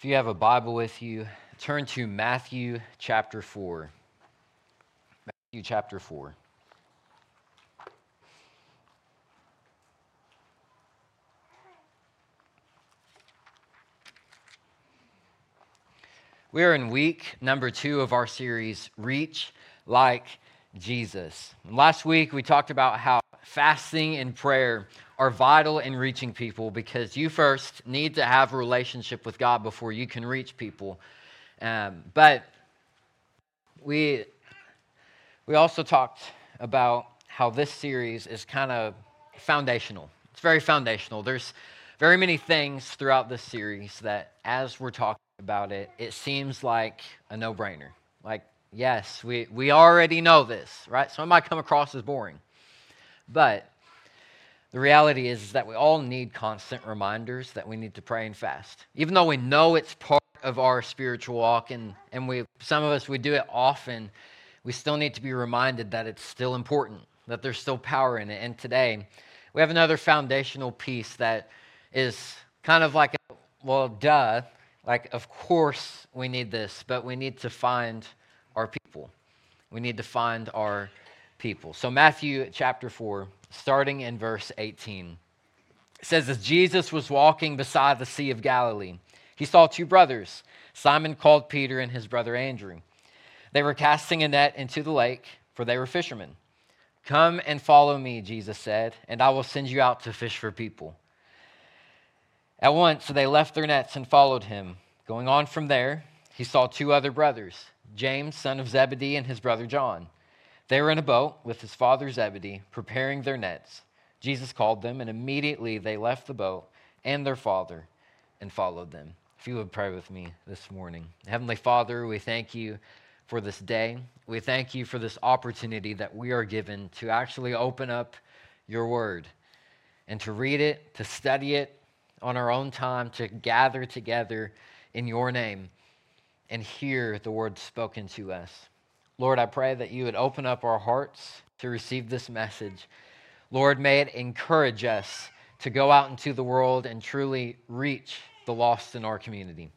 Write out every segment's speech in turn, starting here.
If you have a Bible with you, turn to Matthew chapter 4. Matthew chapter 4. We are in week number two of our series, Reach Like Jesus. Last week, we talked about how fasting and prayer are vital in reaching people because you first need to have a relationship with God before you can reach people. Um, but we, we also talked about how this series is kind of foundational. It's very foundational. There's very many things throughout this series that, as we're talking about it, it seems like a no brainer. Like, yes, we, we already know this, right? So it might come across as boring. But the reality is, that we all need constant reminders that we need to pray and fast. Even though we know it's part of our spiritual walk and, and we some of us we do it often, we still need to be reminded that it's still important, that there's still power in it. And today, we have another foundational piece that is kind of like, a, well, duh, like, of course we need this, but we need to find our people. We need to find our people. So, Matthew chapter 4, starting in verse 18. Says, As Jesus was walking beside the Sea of Galilee, he saw two brothers, Simon called Peter and his brother Andrew. They were casting a net into the lake, for they were fishermen. Come and follow me, Jesus said, and I will send you out to fish for people. At once they left their nets and followed him. Going on from there, he saw two other brothers, James, son of Zebedee, and his brother John. They were in a boat with his father Zebedee, preparing their nets. Jesus called them, and immediately they left the boat and their father and followed them. If you would pray with me this morning. Heavenly Father, we thank you for this day. We thank you for this opportunity that we are given to actually open up your word and to read it, to study it on our own time, to gather together in your name and hear the word spoken to us. Lord, I pray that you would open up our hearts to receive this message. Lord, may it encourage us to go out into the world and truly reach the lost in our community.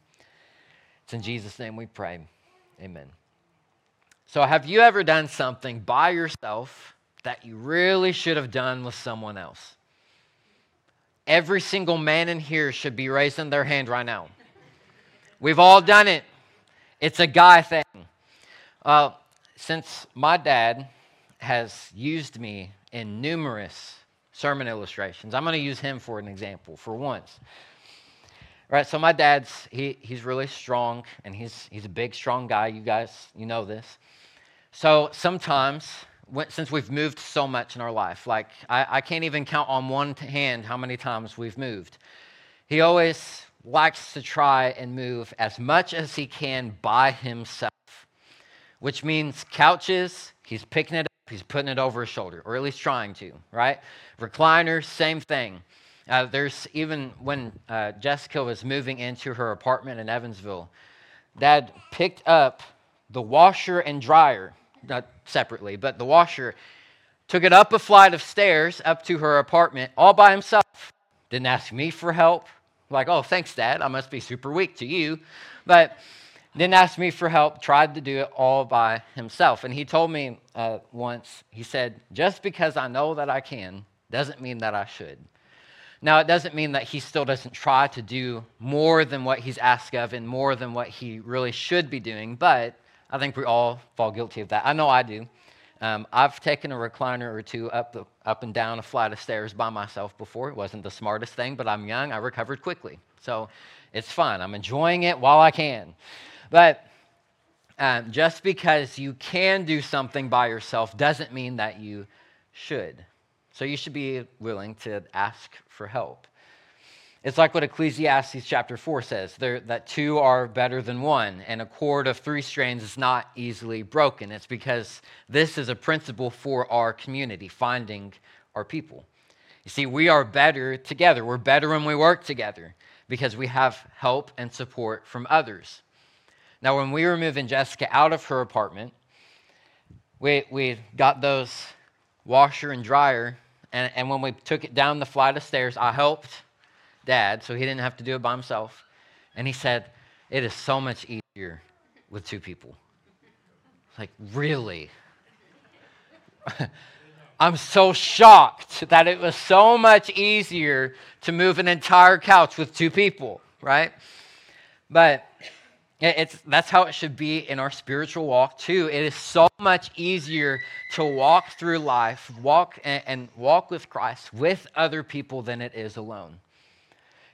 It's in Jesus' name we pray. Amen. So, have you ever done something by yourself that you really should have done with someone else? Every single man in here should be raising their hand right now. We've all done it. It's a guy thing. Uh, since my dad has used me in numerous sermon illustrations, I'm going to use him for an example for once. All right, so my dad's he, he's really strong and he's he's a big strong guy. You guys, you know this. So sometimes when, since we've moved so much in our life, like I, I can't even count on one hand how many times we've moved. He always likes to try and move as much as he can by himself which means couches, he's picking it up, he's putting it over his shoulder, or at least trying to, right? Recliners, same thing. Uh, there's even when uh, Jessica was moving into her apartment in Evansville, dad picked up the washer and dryer, not separately, but the washer, took it up a flight of stairs up to her apartment all by himself. Didn't ask me for help. Like, oh, thanks, dad. I must be super weak to you. But didn't ask me for help, tried to do it all by himself. And he told me uh, once, he said, just because I know that I can doesn't mean that I should. Now, it doesn't mean that he still doesn't try to do more than what he's asked of and more than what he really should be doing, but I think we all fall guilty of that. I know I do. Um, I've taken a recliner or two up, the, up and down a flight of stairs by myself before. It wasn't the smartest thing, but I'm young. I recovered quickly. So it's fun. I'm enjoying it while I can. But um, just because you can do something by yourself doesn't mean that you should. So you should be willing to ask for help. It's like what Ecclesiastes chapter 4 says that two are better than one, and a cord of three strands is not easily broken. It's because this is a principle for our community, finding our people. You see, we are better together. We're better when we work together because we have help and support from others. Now, when we were moving Jessica out of her apartment, we, we got those washer and dryer, and, and when we took it down the flight of stairs, I helped dad so he didn't have to do it by himself. And he said, It is so much easier with two people. Like, really? I'm so shocked that it was so much easier to move an entire couch with two people, right? But it's, that's how it should be in our spiritual walk too. It is so much easier to walk through life, walk and, and walk with Christ with other people than it is alone.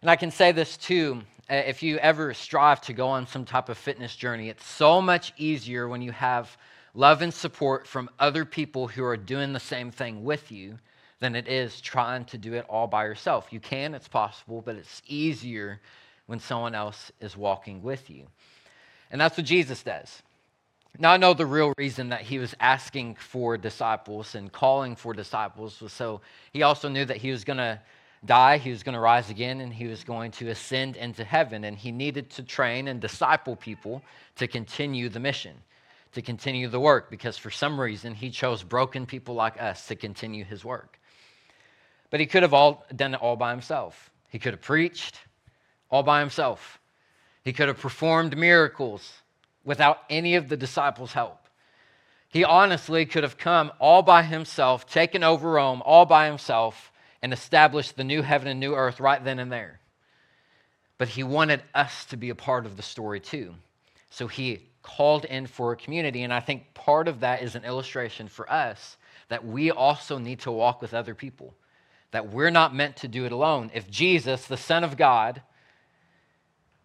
And I can say this too uh, if you ever strive to go on some type of fitness journey, it's so much easier when you have love and support from other people who are doing the same thing with you than it is trying to do it all by yourself. You can, it's possible, but it's easier when someone else is walking with you. And that's what Jesus does. Now, I know the real reason that he was asking for disciples and calling for disciples was so he also knew that he was going to die, he was going to rise again, and he was going to ascend into heaven. And he needed to train and disciple people to continue the mission, to continue the work, because for some reason he chose broken people like us to continue his work. But he could have all, done it all by himself. He could have preached all by himself. He could have performed miracles without any of the disciples' help. He honestly could have come all by himself, taken over Rome all by himself, and established the new heaven and new earth right then and there. But he wanted us to be a part of the story too. So he called in for a community. And I think part of that is an illustration for us that we also need to walk with other people, that we're not meant to do it alone. If Jesus, the Son of God,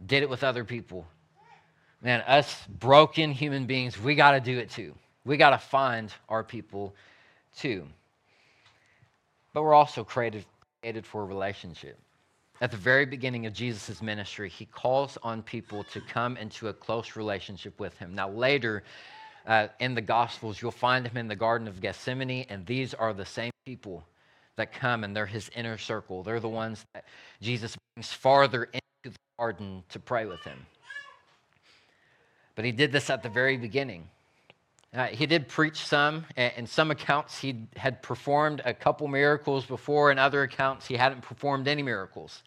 did it with other people. Man, us broken human beings, we got to do it too. We got to find our people too. But we're also created, created for a relationship. At the very beginning of Jesus' ministry, he calls on people to come into a close relationship with him. Now, later uh, in the Gospels, you'll find him in the Garden of Gethsemane, and these are the same people that come and they're his inner circle. They're the ones that Jesus brings farther the garden to pray with him. But he did this at the very beginning. Uh, he did preach some. In some accounts, he had performed a couple miracles before. In other accounts, he hadn't performed any miracles.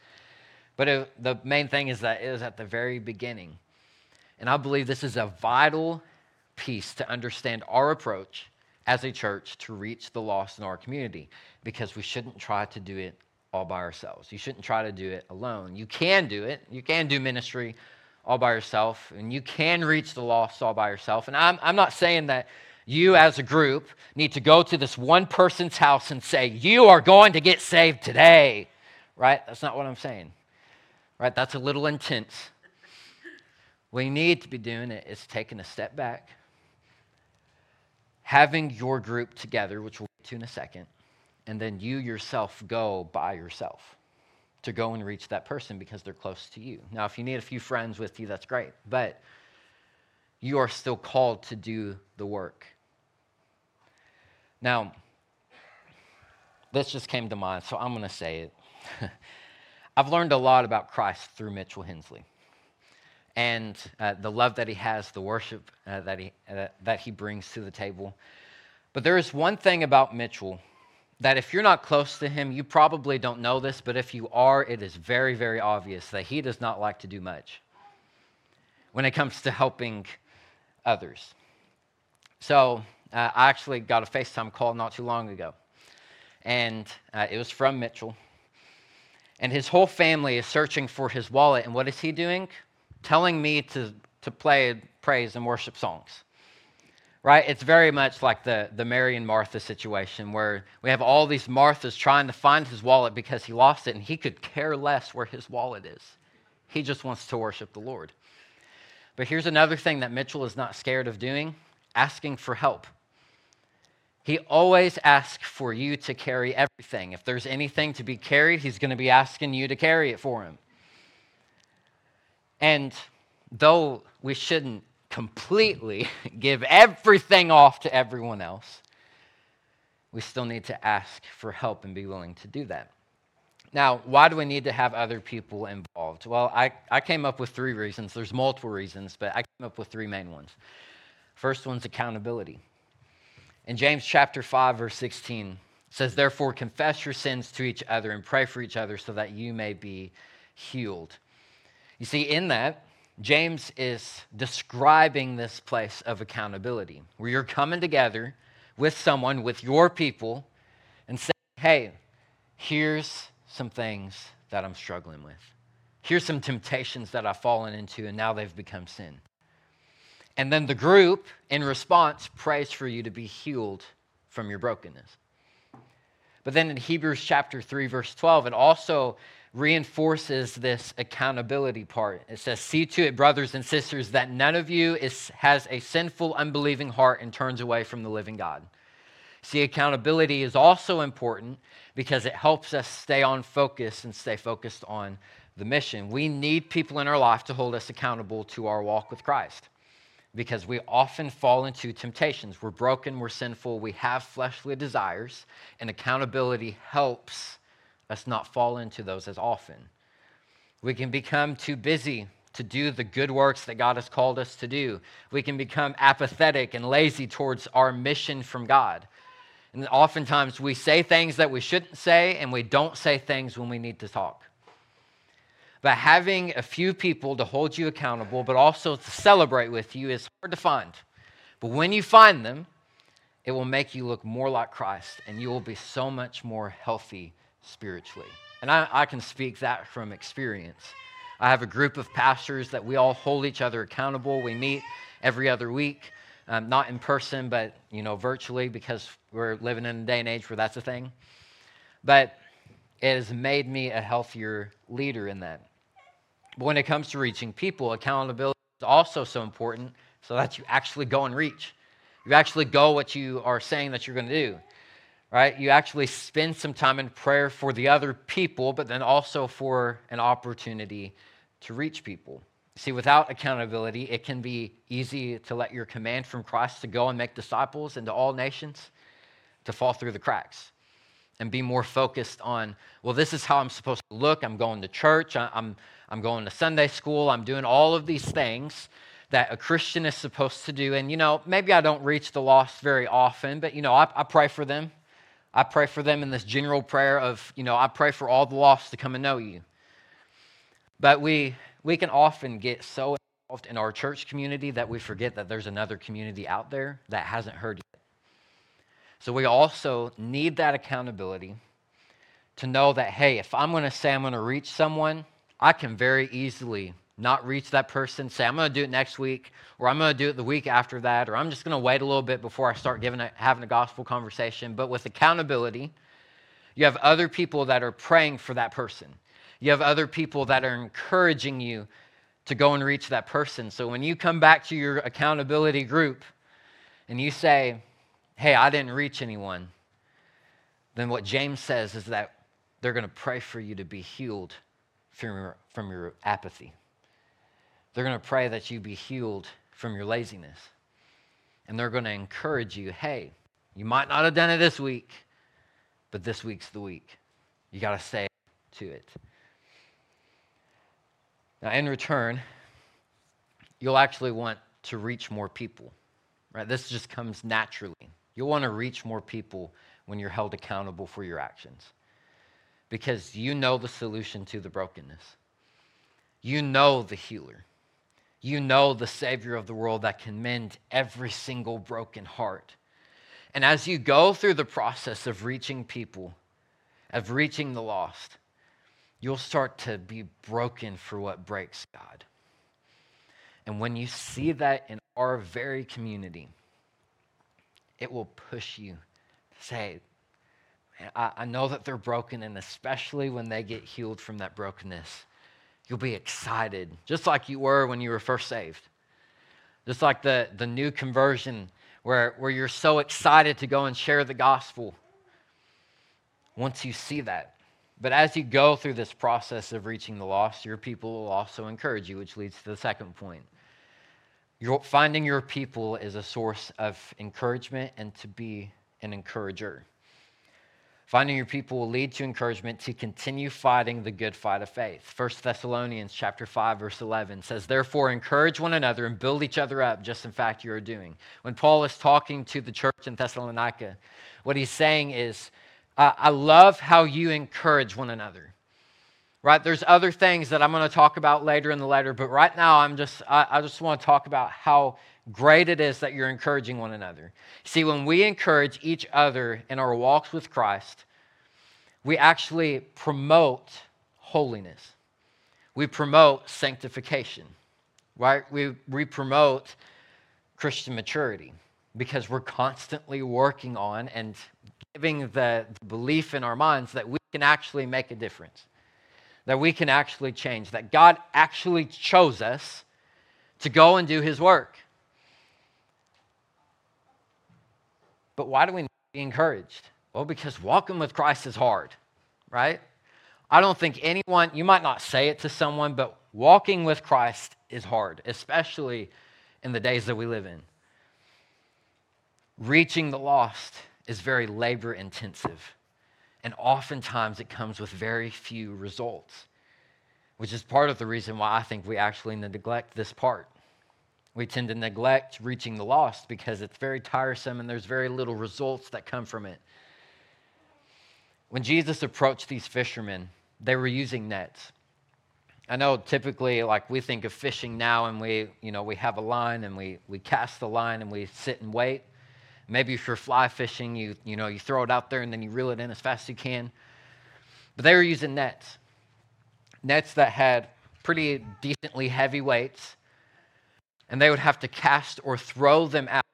But it, the main thing is that it was at the very beginning. And I believe this is a vital piece to understand our approach as a church to reach the lost in our community because we shouldn't try to do it all by ourselves. You shouldn't try to do it alone. You can do it, you can do ministry all by yourself, and you can reach the lost all by yourself. And I'm, I'm not saying that you as a group need to go to this one person's house and say, You are going to get saved today, right? That's not what I'm saying, right? That's a little intense. What you need to be doing is taking a step back, having your group together, which we'll get to in a second, and then you yourself go by yourself to go and reach that person because they're close to you. Now, if you need a few friends with you, that's great, but you are still called to do the work. Now, this just came to mind, so I'm going to say it. I've learned a lot about Christ through Mitchell Hensley and uh, the love that he has, the worship uh, that, he, uh, that he brings to the table. But there is one thing about Mitchell that if you're not close to him, you probably don't know this, but if you are, it is very, very obvious that he does not like to do much when it comes to helping others. So uh, I actually got a FaceTime call not too long ago, and uh, it was from Mitchell. And his whole family is searching for his wallet, and what is he doing? Telling me to, to play praise and worship songs right? It's very much like the, the Mary and Martha situation where we have all these Marthas trying to find his wallet because he lost it and he could care less where his wallet is. He just wants to worship the Lord. But here's another thing that Mitchell is not scared of doing asking for help. He always asks for you to carry everything. If there's anything to be carried, he's going to be asking you to carry it for him. And though we shouldn't completely give everything off to everyone else, we still need to ask for help and be willing to do that. Now, why do we need to have other people involved? Well, I, I came up with three reasons. There's multiple reasons, but I came up with three main ones. First one's accountability. In James chapter 5, verse 16, says, Therefore, confess your sins to each other and pray for each other so that you may be healed. You see, in that, James is describing this place of accountability where you're coming together with someone, with your people, and saying, hey, here's some things that I'm struggling with. Here's some temptations that I've fallen into, and now they've become sin. And then the group, in response, prays for you to be healed from your brokenness. But then in Hebrews chapter 3, verse 12, it also reinforces this accountability part. It says, See to it, brothers and sisters, that none of you is, has a sinful, unbelieving heart and turns away from the living God. See, accountability is also important because it helps us stay on focus and stay focused on the mission. We need people in our life to hold us accountable to our walk with Christ because we often fall into temptations. We're broken, we're sinful, we have fleshly desires, and accountability helps us not fall into those as often. We can become too busy to do the good works that God has called us to do. We can become apathetic and lazy towards our mission from God. And oftentimes we say things that we shouldn't say, and we don't say things when we need to talk. But having a few people to hold you accountable, but also to celebrate with you, is hard to find. But when you find them, it will make you look more like Christ, and you will be so much more healthy spiritually. And I, I can speak that from experience. I have a group of pastors that we all hold each other accountable. We meet every other week, um, not in person, but you know, virtually, because we're living in a day and age where that's a thing. But it has made me a healthier leader in that. But when it comes to reaching people, accountability is also so important so that you actually go and reach. You actually go what you are saying that you're going to do, right? You actually spend some time in prayer for the other people, but then also for an opportunity to reach people. See, without accountability, it can be easy to let your command from Christ to go and make disciples into all nations to fall through the cracks and be more focused on, well, this is how I'm supposed to look. I'm going to church. I'm, I'm going to Sunday school. I'm doing all of these things that a Christian is supposed to do. And, you know, maybe I don't reach the lost very often, but, you know, I, I pray for them. I pray for them in this general prayer of, you know, I pray for all the lost to come and know you. But we, we can often get so involved in our church community that we forget that there's another community out there that hasn't heard yet. So we also need that accountability to know that, hey, if I'm going to say I'm going to reach someone, I can very easily not reach that person, say, I'm going to do it next week, or I'm going to do it the week after that, or I'm just going to wait a little bit before I start giving a, having a gospel conversation. But with accountability, you have other people that are praying for that person. You have other people that are encouraging you to go and reach that person. So when you come back to your accountability group and you say, hey, I didn't reach anyone, then what James says is that they're going to pray for you to be healed from your, from your apathy. They're going to pray that you be healed from your laziness. And they're going to encourage you hey, you might not have done it this week, but this week's the week. You got to say to it. Now, in return, you'll actually want to reach more people, right? This just comes naturally. You'll want to reach more people when you're held accountable for your actions because you know the solution to the brokenness. You know the healer. You know the Savior of the world that can mend every single broken heart. And as you go through the process of reaching people, of reaching the lost, you'll start to be broken for what breaks God. And when you see that in our very community, it will push you to say, I, know that they're broken, and especially when they get healed from that brokenness, you'll be excited, just like you were when you were first saved. Just like the, the new conversion, where, where you're so excited to go and share the gospel once you see that. But as you go through this process of reaching the lost, your people will also encourage you, which leads to the second point. You're, finding your people is a source of encouragement and to be an encourager. Finding your people will lead to encouragement to continue fighting the good fight of faith. 1 Thessalonians chapter 5 verse 11 says, "Therefore encourage one another and build each other up, just in fact you are doing." When Paul is talking to the church in Thessalonica, what he's saying is, "I love how you encourage one another." Right? There's other things that I'm going to talk about later in the letter, but right now I'm just I, I just want to talk about how great it is that you're encouraging one another. See, when we encourage each other in our walks with Christ, we actually promote holiness. We promote sanctification, right? We, we promote Christian maturity because we're constantly working on and giving the belief in our minds that we can actually make a difference, that we can actually change, that God actually chose us to go and do his work. But why do we need to be encouraged? Well, because walking with Christ is hard, right? I don't think anyone, you might not say it to someone, but walking with Christ is hard, especially in the days that we live in. Reaching the lost is very labor intensive, and oftentimes it comes with very few results, which is part of the reason why I think we actually neglect this part. We tend to neglect reaching the lost because it's very tiresome and there's very little results that come from it. When Jesus approached these fishermen, they were using nets. I know typically like we think of fishing now and we, you know, we have a line and we, we cast the line and we sit and wait. Maybe if you're fly fishing, you, you know, you throw it out there and then you reel it in as fast as you can. But they were using nets. Nets that had pretty decently heavy weights. And they would have to cast or throw them out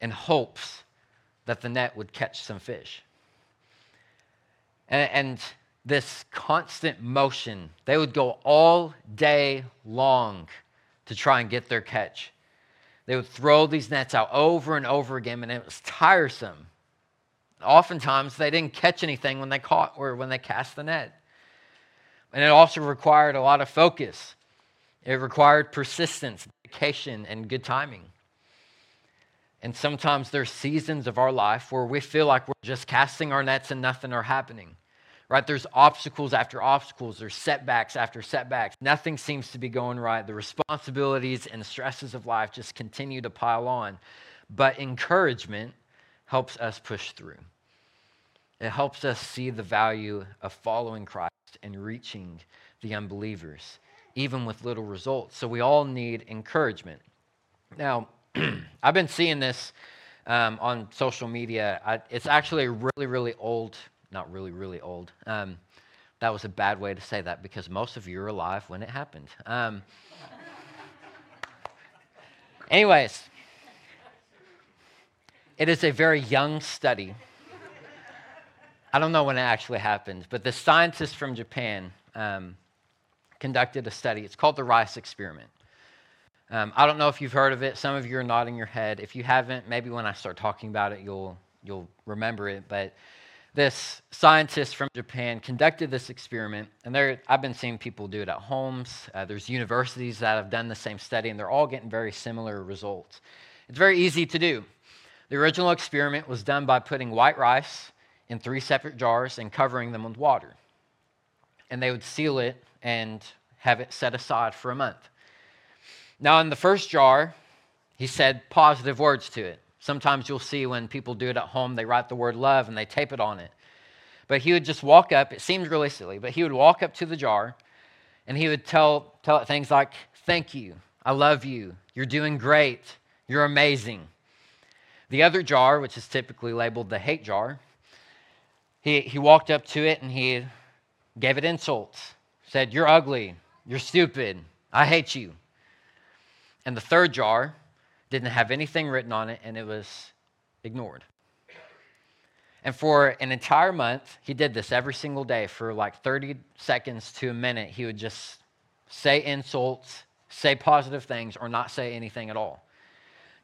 in hopes that the net would catch some fish. And, and this constant motion. They would go all day long to try and get their catch. They would throw these nets out over and over again, and it was tiresome. Oftentimes, they didn't catch anything when they caught or when they cast the net. And it also required a lot of focus. It required persistence, dedication, and good timing. And sometimes there's seasons of our life where we feel like we're just casting our nets and nothing are happening right? There's obstacles after obstacles, there's setbacks after setbacks. Nothing seems to be going right. The responsibilities and stresses of life just continue to pile on. But encouragement helps us push through. It helps us see the value of following Christ and reaching the unbelievers, even with little results. So we all need encouragement. Now, I've been seeing this um, on social media. I, it's actually a really, really old not really, really old. Um, that was a bad way to say that because most of you are alive when it happened. Um, anyways, it is a very young study. I don't know when it actually happened, but the scientists from Japan um, conducted a study. It's called the Rice Experiment. Um, I don't know if you've heard of it. Some of you are nodding your head. If you haven't, maybe when I start talking about it, you'll you'll remember it. But this scientist from Japan conducted this experiment, and there, I've been seeing people do it at homes. Uh, there's universities that have done the same study, and they're all getting very similar results. It's very easy to do. The original experiment was done by putting white rice in three separate jars and covering them with water. And they would seal it and have it set aside for a month. Now, in the first jar, he said positive words to it. Sometimes you'll see when people do it at home, they write the word love and they tape it on it. But he would just walk up, it seems really silly, but he would walk up to the jar and he would tell, tell it things like, Thank you, I love you, you're doing great, you're amazing. The other jar, which is typically labeled the hate jar, he, he walked up to it and he gave it insults, said, You're ugly, you're stupid, I hate you. And the third jar, didn't have anything written on it, and it was ignored. And for an entire month, he did this every single day for like 30 seconds to a minute. He would just say insults, say positive things, or not say anything at all.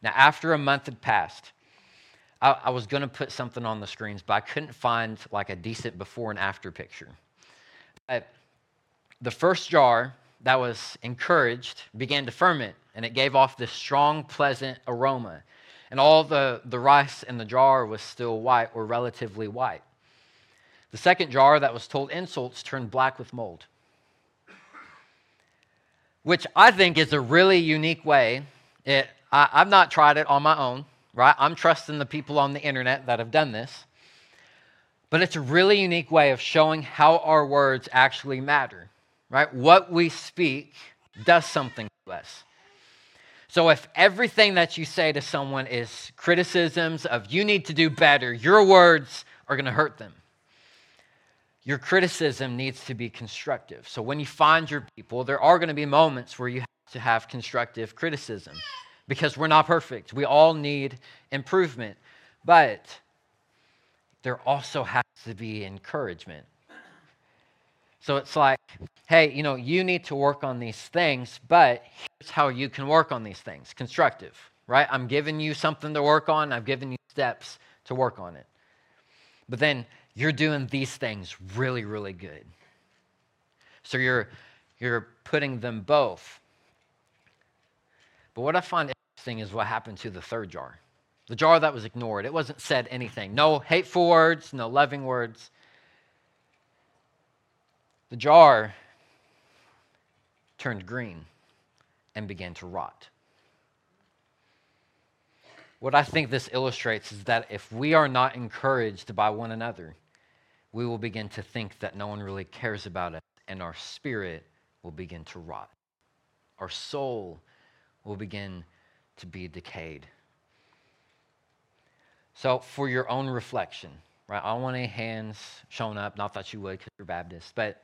Now, after a month had passed, I, I was going to put something on the screens, but I couldn't find like a decent before and after picture. But the first jar that was encouraged began to ferment, and it gave off this strong, pleasant aroma. And all the, the rice in the jar was still white or relatively white. The second jar that was told insults turned black with mold, which I think is a really unique way. It, I, I've not tried it on my own, right? I'm trusting the people on the internet that have done this. But it's a really unique way of showing how our words actually matter, right? What we speak does something to us. So if everything that you say to someone is criticisms of you need to do better, your words are going to hurt them. Your criticism needs to be constructive. So when you find your people, there are going to be moments where you have to have constructive criticism because we're not perfect. We all need improvement. But there also has to be encouragement. So it's like, hey, you know, you need to work on these things, but here's how you can work on these things constructive, right? I'm giving you something to work on, I've given you steps to work on it. But then you're doing these things really, really good. So you're, you're putting them both. But what I find interesting is what happened to the third jar. The jar that was ignored. It wasn't said anything. No hateful words, no loving words. The jar turned green and began to rot. What I think this illustrates is that if we are not encouraged by one another, we will begin to think that no one really cares about us, and our spirit will begin to rot. Our soul will begin to be decayed. So, for your own reflection, right? I don't want any hands shown up. Not that you would because you're Baptist, but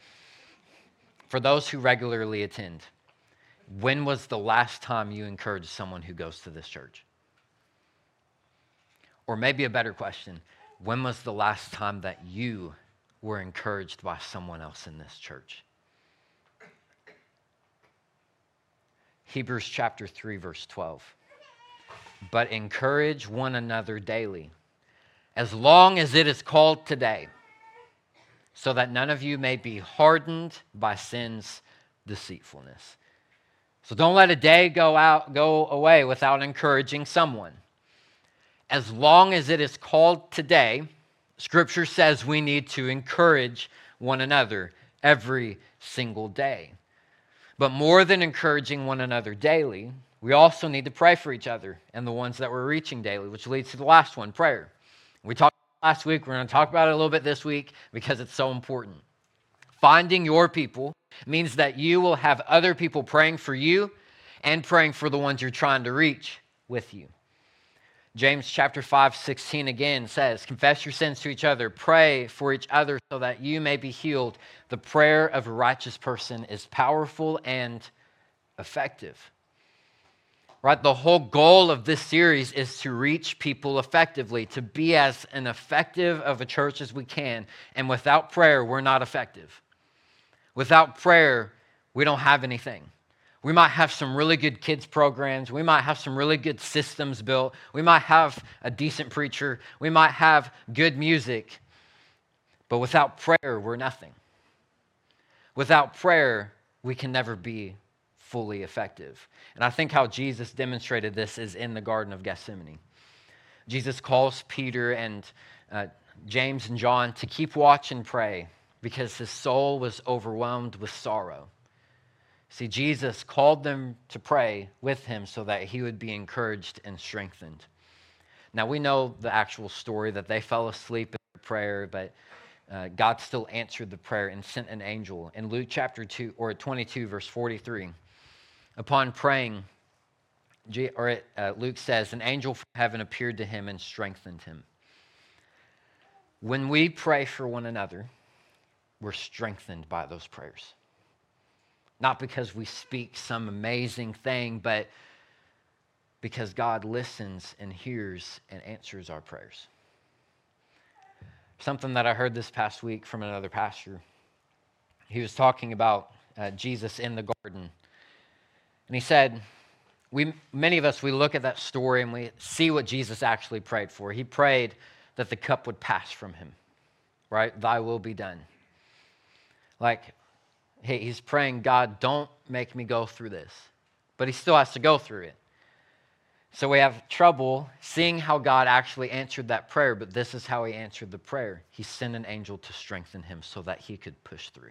for those who regularly attend, when was the last time you encouraged someone who goes to this church? Or maybe a better question when was the last time that you were encouraged by someone else in this church? Hebrews chapter 3, verse 12 but encourage one another daily, as long as it is called today, so that none of you may be hardened by sin's deceitfulness. So don't let a day go out go away without encouraging someone. As long as it is called today, scripture says we need to encourage one another every single day. But more than encouraging one another daily, we also need to pray for each other and the ones that we're reaching daily, which leads to the last one prayer. We talked last week. We're going to talk about it a little bit this week because it's so important. Finding your people means that you will have other people praying for you and praying for the ones you're trying to reach with you. James chapter 5, 16 again says, Confess your sins to each other, pray for each other so that you may be healed. The prayer of a righteous person is powerful and effective right? The whole goal of this series is to reach people effectively, to be as an effective of a church as we can. And without prayer, we're not effective. Without prayer, we don't have anything. We might have some really good kids programs. We might have some really good systems built. We might have a decent preacher. We might have good music. But without prayer, we're nothing. Without prayer, we can never be fully effective. And I think how Jesus demonstrated this is in the Garden of Gethsemane. Jesus calls Peter and uh, James and John to keep watch and pray because his soul was overwhelmed with sorrow. See, Jesus called them to pray with him so that he would be encouraged and strengthened. Now, we know the actual story that they fell asleep in prayer, but uh, God still answered the prayer and sent an angel. In Luke chapter 2 or 22, verse 43, Upon praying, or uh, Luke says, an angel from heaven appeared to him and strengthened him. When we pray for one another, we're strengthened by those prayers. Not because we speak some amazing thing, but because God listens and hears and answers our prayers. Something that I heard this past week from another pastor. He was talking about uh, Jesus in the garden and he said, we, many of us, we look at that story and we see what Jesus actually prayed for. He prayed that the cup would pass from him, right? Thy will be done. Like, hey, he's praying, God, don't make me go through this. But he still has to go through it. So we have trouble seeing how God actually answered that prayer, but this is how he answered the prayer. He sent an angel to strengthen him so that he could push through.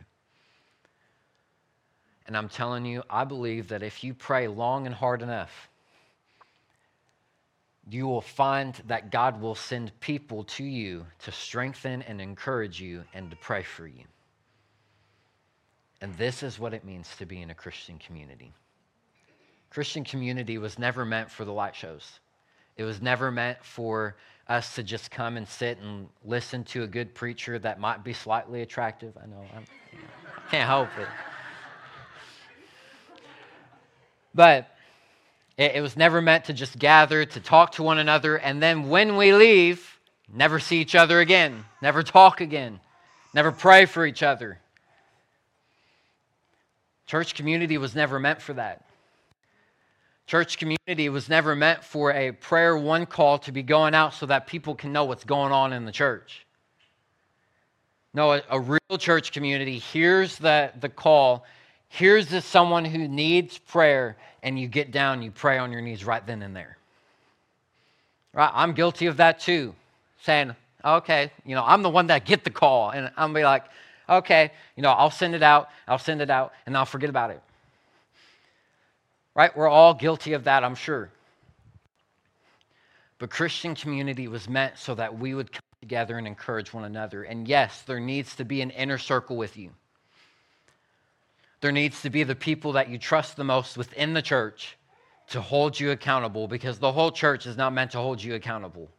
And I'm telling you, I believe that if you pray long and hard enough, you will find that God will send people to you to strengthen and encourage you and to pray for you. And this is what it means to be in a Christian community. Christian community was never meant for the light shows. It was never meant for us to just come and sit and listen to a good preacher that might be slightly attractive. I know I can't help it. But it, it was never meant to just gather to talk to one another and then when we leave, never see each other again, never talk again, never pray for each other. Church community was never meant for that. Church community was never meant for a prayer one call to be going out so that people can know what's going on in the church. No, a, a real church community hears the, the call, here's the someone who needs prayer, and you get down, you pray on your knees right then and there. Right? I'm guilty of that too. Saying, okay, you know, I'm the one that get the call, and I'm be like, okay, you know, I'll send it out, I'll send it out, and I'll forget about it. Right? We're all guilty of that, I'm sure. But Christian community was meant so that we would come together and encourage one another. And yes, there needs to be an inner circle with you. There needs to be the people that you trust the most within the church to hold you accountable because the whole church is not meant to hold you accountable.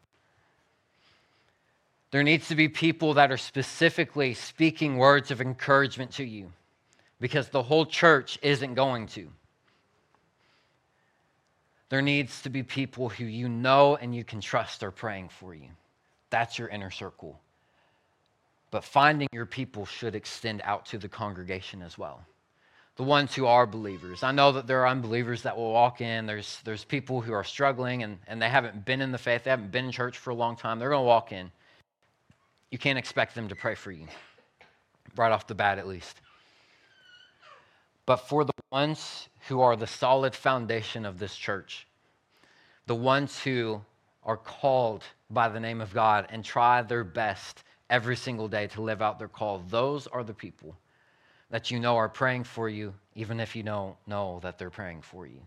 There needs to be people that are specifically speaking words of encouragement to you because the whole church isn't going to. There needs to be people who you know and you can trust are praying for you. That's your inner circle. But finding your people should extend out to the congregation as well. The ones who are believers. I know that there are unbelievers that will walk in. There's, there's people who are struggling and, and they haven't been in the faith, they haven't been in church for a long time. They're going to walk in. You can't expect them to pray for you, right off the bat, at least. But for the ones who are the solid foundation of this church, the ones who are called by the name of God and try their best every single day to live out their call, those are the people that you know are praying for you, even if you don't know that they're praying for you.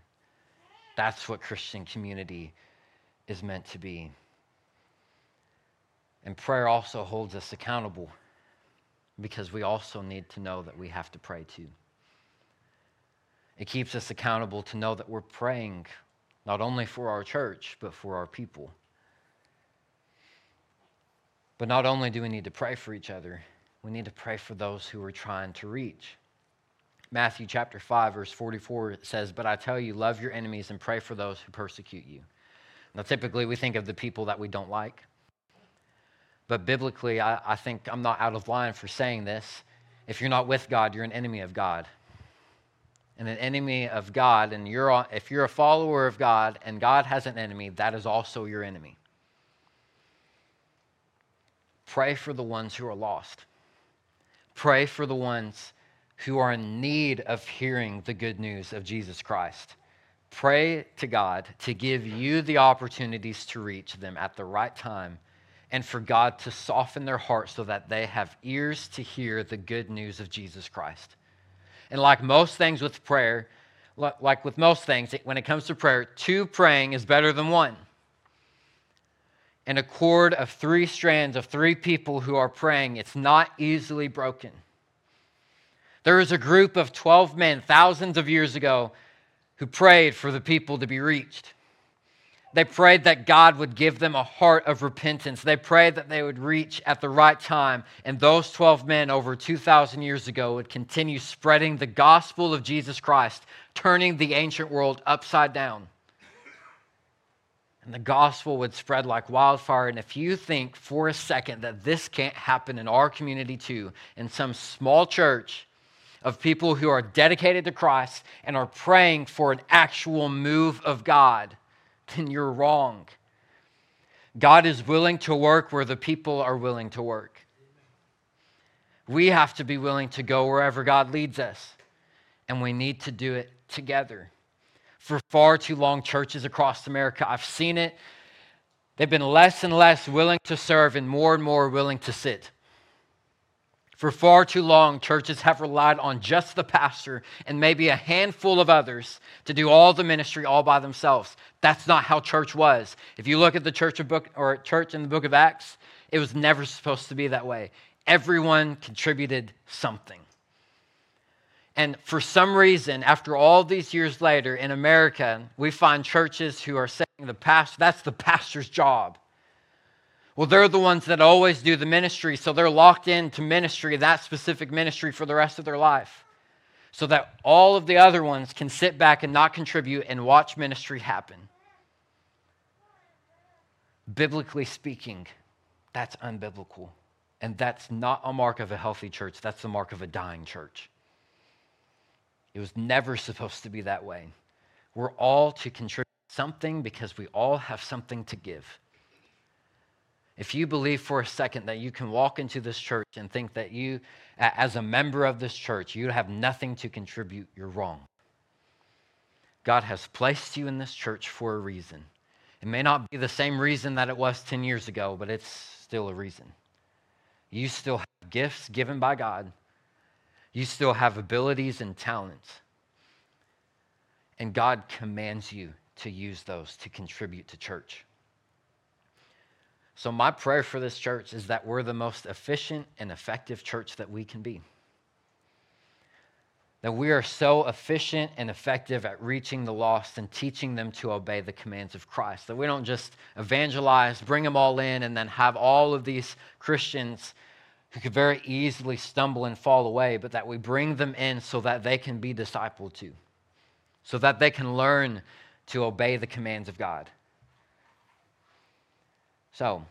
That's what Christian community is meant to be. And prayer also holds us accountable because we also need to know that we have to pray too. It keeps us accountable to know that we're praying not only for our church, but for our people. But not only do we need to pray for each other, we need to pray for those who we're trying to reach. Matthew chapter 5, verse 44 says, But I tell you, love your enemies and pray for those who persecute you. Now, typically, we think of the people that we don't like. But biblically, I, I think I'm not out of line for saying this. If you're not with God, you're an enemy of God and an enemy of God, and you're, if you're a follower of God and God has an enemy, that is also your enemy. Pray for the ones who are lost. Pray for the ones who are in need of hearing the good news of Jesus Christ. Pray to God to give you the opportunities to reach them at the right time and for God to soften their hearts so that they have ears to hear the good news of Jesus Christ. And like most things with prayer, like with most things, when it comes to prayer, two praying is better than one. And a cord of three strands of three people who are praying, it's not easily broken. There was a group of 12 men thousands of years ago who prayed for the people to be reached. They prayed that God would give them a heart of repentance. They prayed that they would reach at the right time. And those 12 men over 2,000 years ago would continue spreading the gospel of Jesus Christ, turning the ancient world upside down. And the gospel would spread like wildfire. And if you think for a second that this can't happen in our community too, in some small church of people who are dedicated to Christ and are praying for an actual move of God, then you're wrong. God is willing to work where the people are willing to work. We have to be willing to go wherever God leads us, and we need to do it together. For far too long, churches across America, I've seen it, they've been less and less willing to serve and more and more willing to sit. For far too long, churches have relied on just the pastor and maybe a handful of others to do all the ministry all by themselves. That's not how church was. If you look at the church of book or church in the book of Acts, it was never supposed to be that way. Everyone contributed something. And for some reason, after all these years later in America, we find churches who are saying the pastor, that's the pastor's job. Well, they're the ones that always do the ministry, so they're locked into ministry, that specific ministry, for the rest of their life. So that all of the other ones can sit back and not contribute and watch ministry happen. Biblically speaking, that's unbiblical. And that's not a mark of a healthy church, that's the mark of a dying church. It was never supposed to be that way. We're all to contribute something because we all have something to give. If you believe for a second that you can walk into this church and think that you, as a member of this church, you have nothing to contribute, you're wrong. God has placed you in this church for a reason. It may not be the same reason that it was 10 years ago, but it's still a reason. You still have gifts given by God, you still have abilities and talents. And God commands you to use those to contribute to church. So, my prayer for this church is that we're the most efficient and effective church that we can be. That we are so efficient and effective at reaching the lost and teaching them to obey the commands of Christ. That we don't just evangelize, bring them all in, and then have all of these Christians who could very easily stumble and fall away, but that we bring them in so that they can be discipled too, so that they can learn to obey the commands of God. So,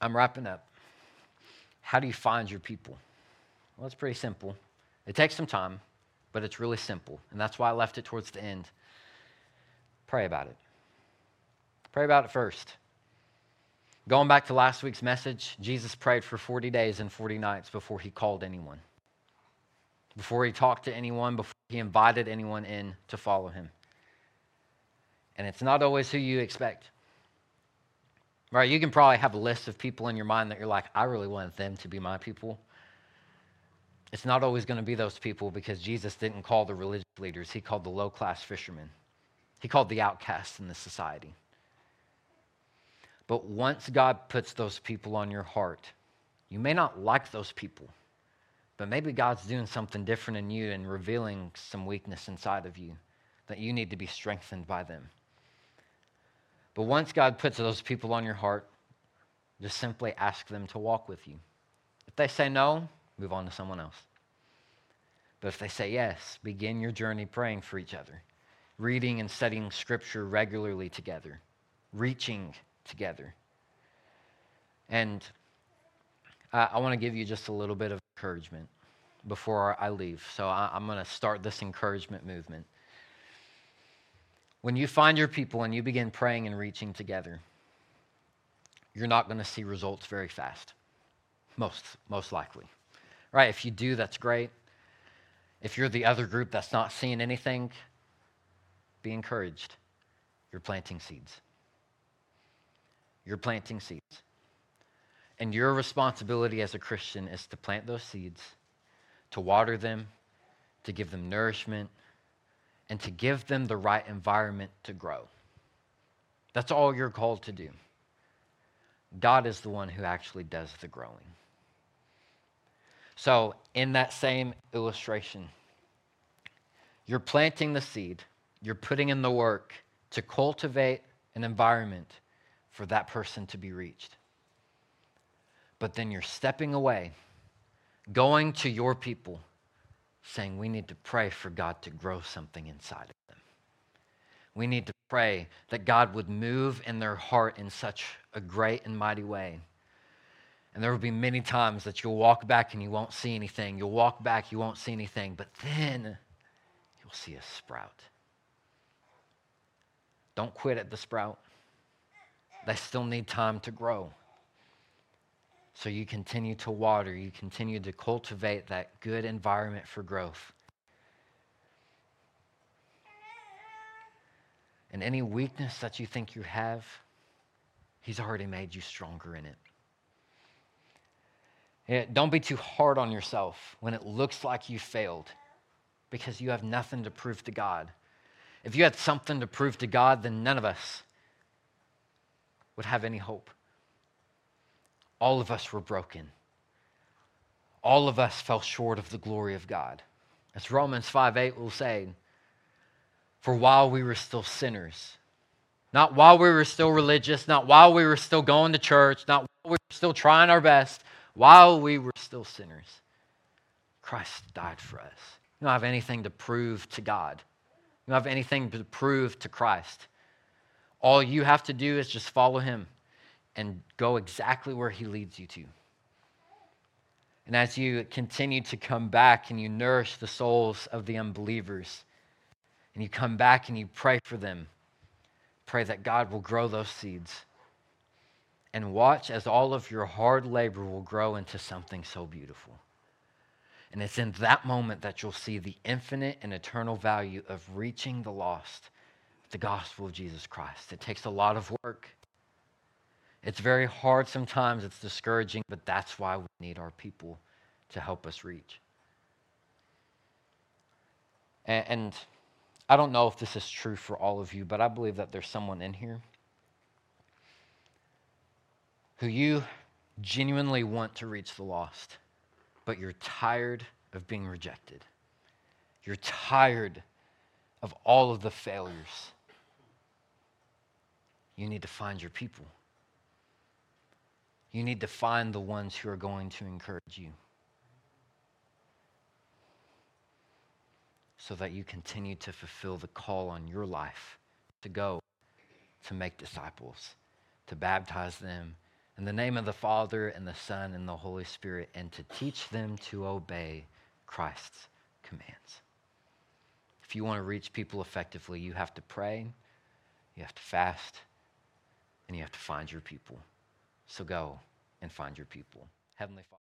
I'm wrapping up. How do you find your people? Well, it's pretty simple. It takes some time, but it's really simple. And that's why I left it towards the end. Pray about it. Pray about it first. Going back to last week's message, Jesus prayed for 40 days and 40 nights before he called anyone, before he talked to anyone, before he invited anyone in to follow him. And it's not always who you expect. Right? You can probably have a list of people in your mind that you're like, I really want them to be my people. It's not always going to be those people because Jesus didn't call the religious leaders, he called the low class fishermen, he called the outcasts in the society. But once God puts those people on your heart, you may not like those people, but maybe God's doing something different in you and revealing some weakness inside of you that you need to be strengthened by them. But once God puts those people on your heart, just simply ask them to walk with you. If they say no, move on to someone else. But if they say yes, begin your journey praying for each other, reading and studying scripture regularly together, reaching together. And I, I want to give you just a little bit of encouragement before I leave. So I, I'm going to start this encouragement movement. When you find your people and you begin praying and reaching together, you're not going to see results very fast. Most, most likely. Right? If you do, that's great. If you're the other group that's not seeing anything, be encouraged. You're planting seeds. You're planting seeds. And your responsibility as a Christian is to plant those seeds, to water them, to give them nourishment, and to give them the right environment to grow. That's all you're called to do. God is the one who actually does the growing. So, in that same illustration, you're planting the seed, you're putting in the work to cultivate an environment for that person to be reached. But then you're stepping away, going to your people saying we need to pray for God to grow something inside of them. We need to pray that God would move in their heart in such a great and mighty way. And there will be many times that you'll walk back and you won't see anything. You'll walk back, you won't see anything, but then you'll see a sprout. Don't quit at the sprout. They still need time to grow. So you continue to water, you continue to cultivate that good environment for growth. And any weakness that you think you have, He's already made you stronger in it. Yeah, don't be too hard on yourself when it looks like you failed because you have nothing to prove to God. If you had something to prove to God, then none of us would have any hope. All of us were broken. All of us fell short of the glory of God. As Romans 5 8 will say, For while we were still sinners, not while we were still religious, not while we were still going to church, not while we were still trying our best, while we were still sinners, Christ died for us. You don't have anything to prove to God. You don't have anything to prove to Christ. All you have to do is just follow him and go exactly where he leads you to. And as you continue to come back and you nourish the souls of the unbelievers, and you come back and you pray for them, pray that God will grow those seeds. And watch as all of your hard labor will grow into something so beautiful. And it's in that moment that you'll see the infinite and eternal value of reaching the lost, the gospel of Jesus Christ. It takes a lot of work. It's very hard sometimes, it's discouraging, but that's why we need our people to help us reach. And, and, I don't know if this is true for all of you, but I believe that there's someone in here who you genuinely want to reach the lost, but you're tired of being rejected. You're tired of all of the failures. You need to find your people. You need to find the ones who are going to encourage you so that you continue to fulfill the call on your life to go to make disciples, to baptize them in the name of the Father and the Son and the Holy Spirit, and to teach them to obey Christ's commands. If you want to reach people effectively, you have to pray, you have to fast, and you have to find your people. So go and find your people. Heavenly Father.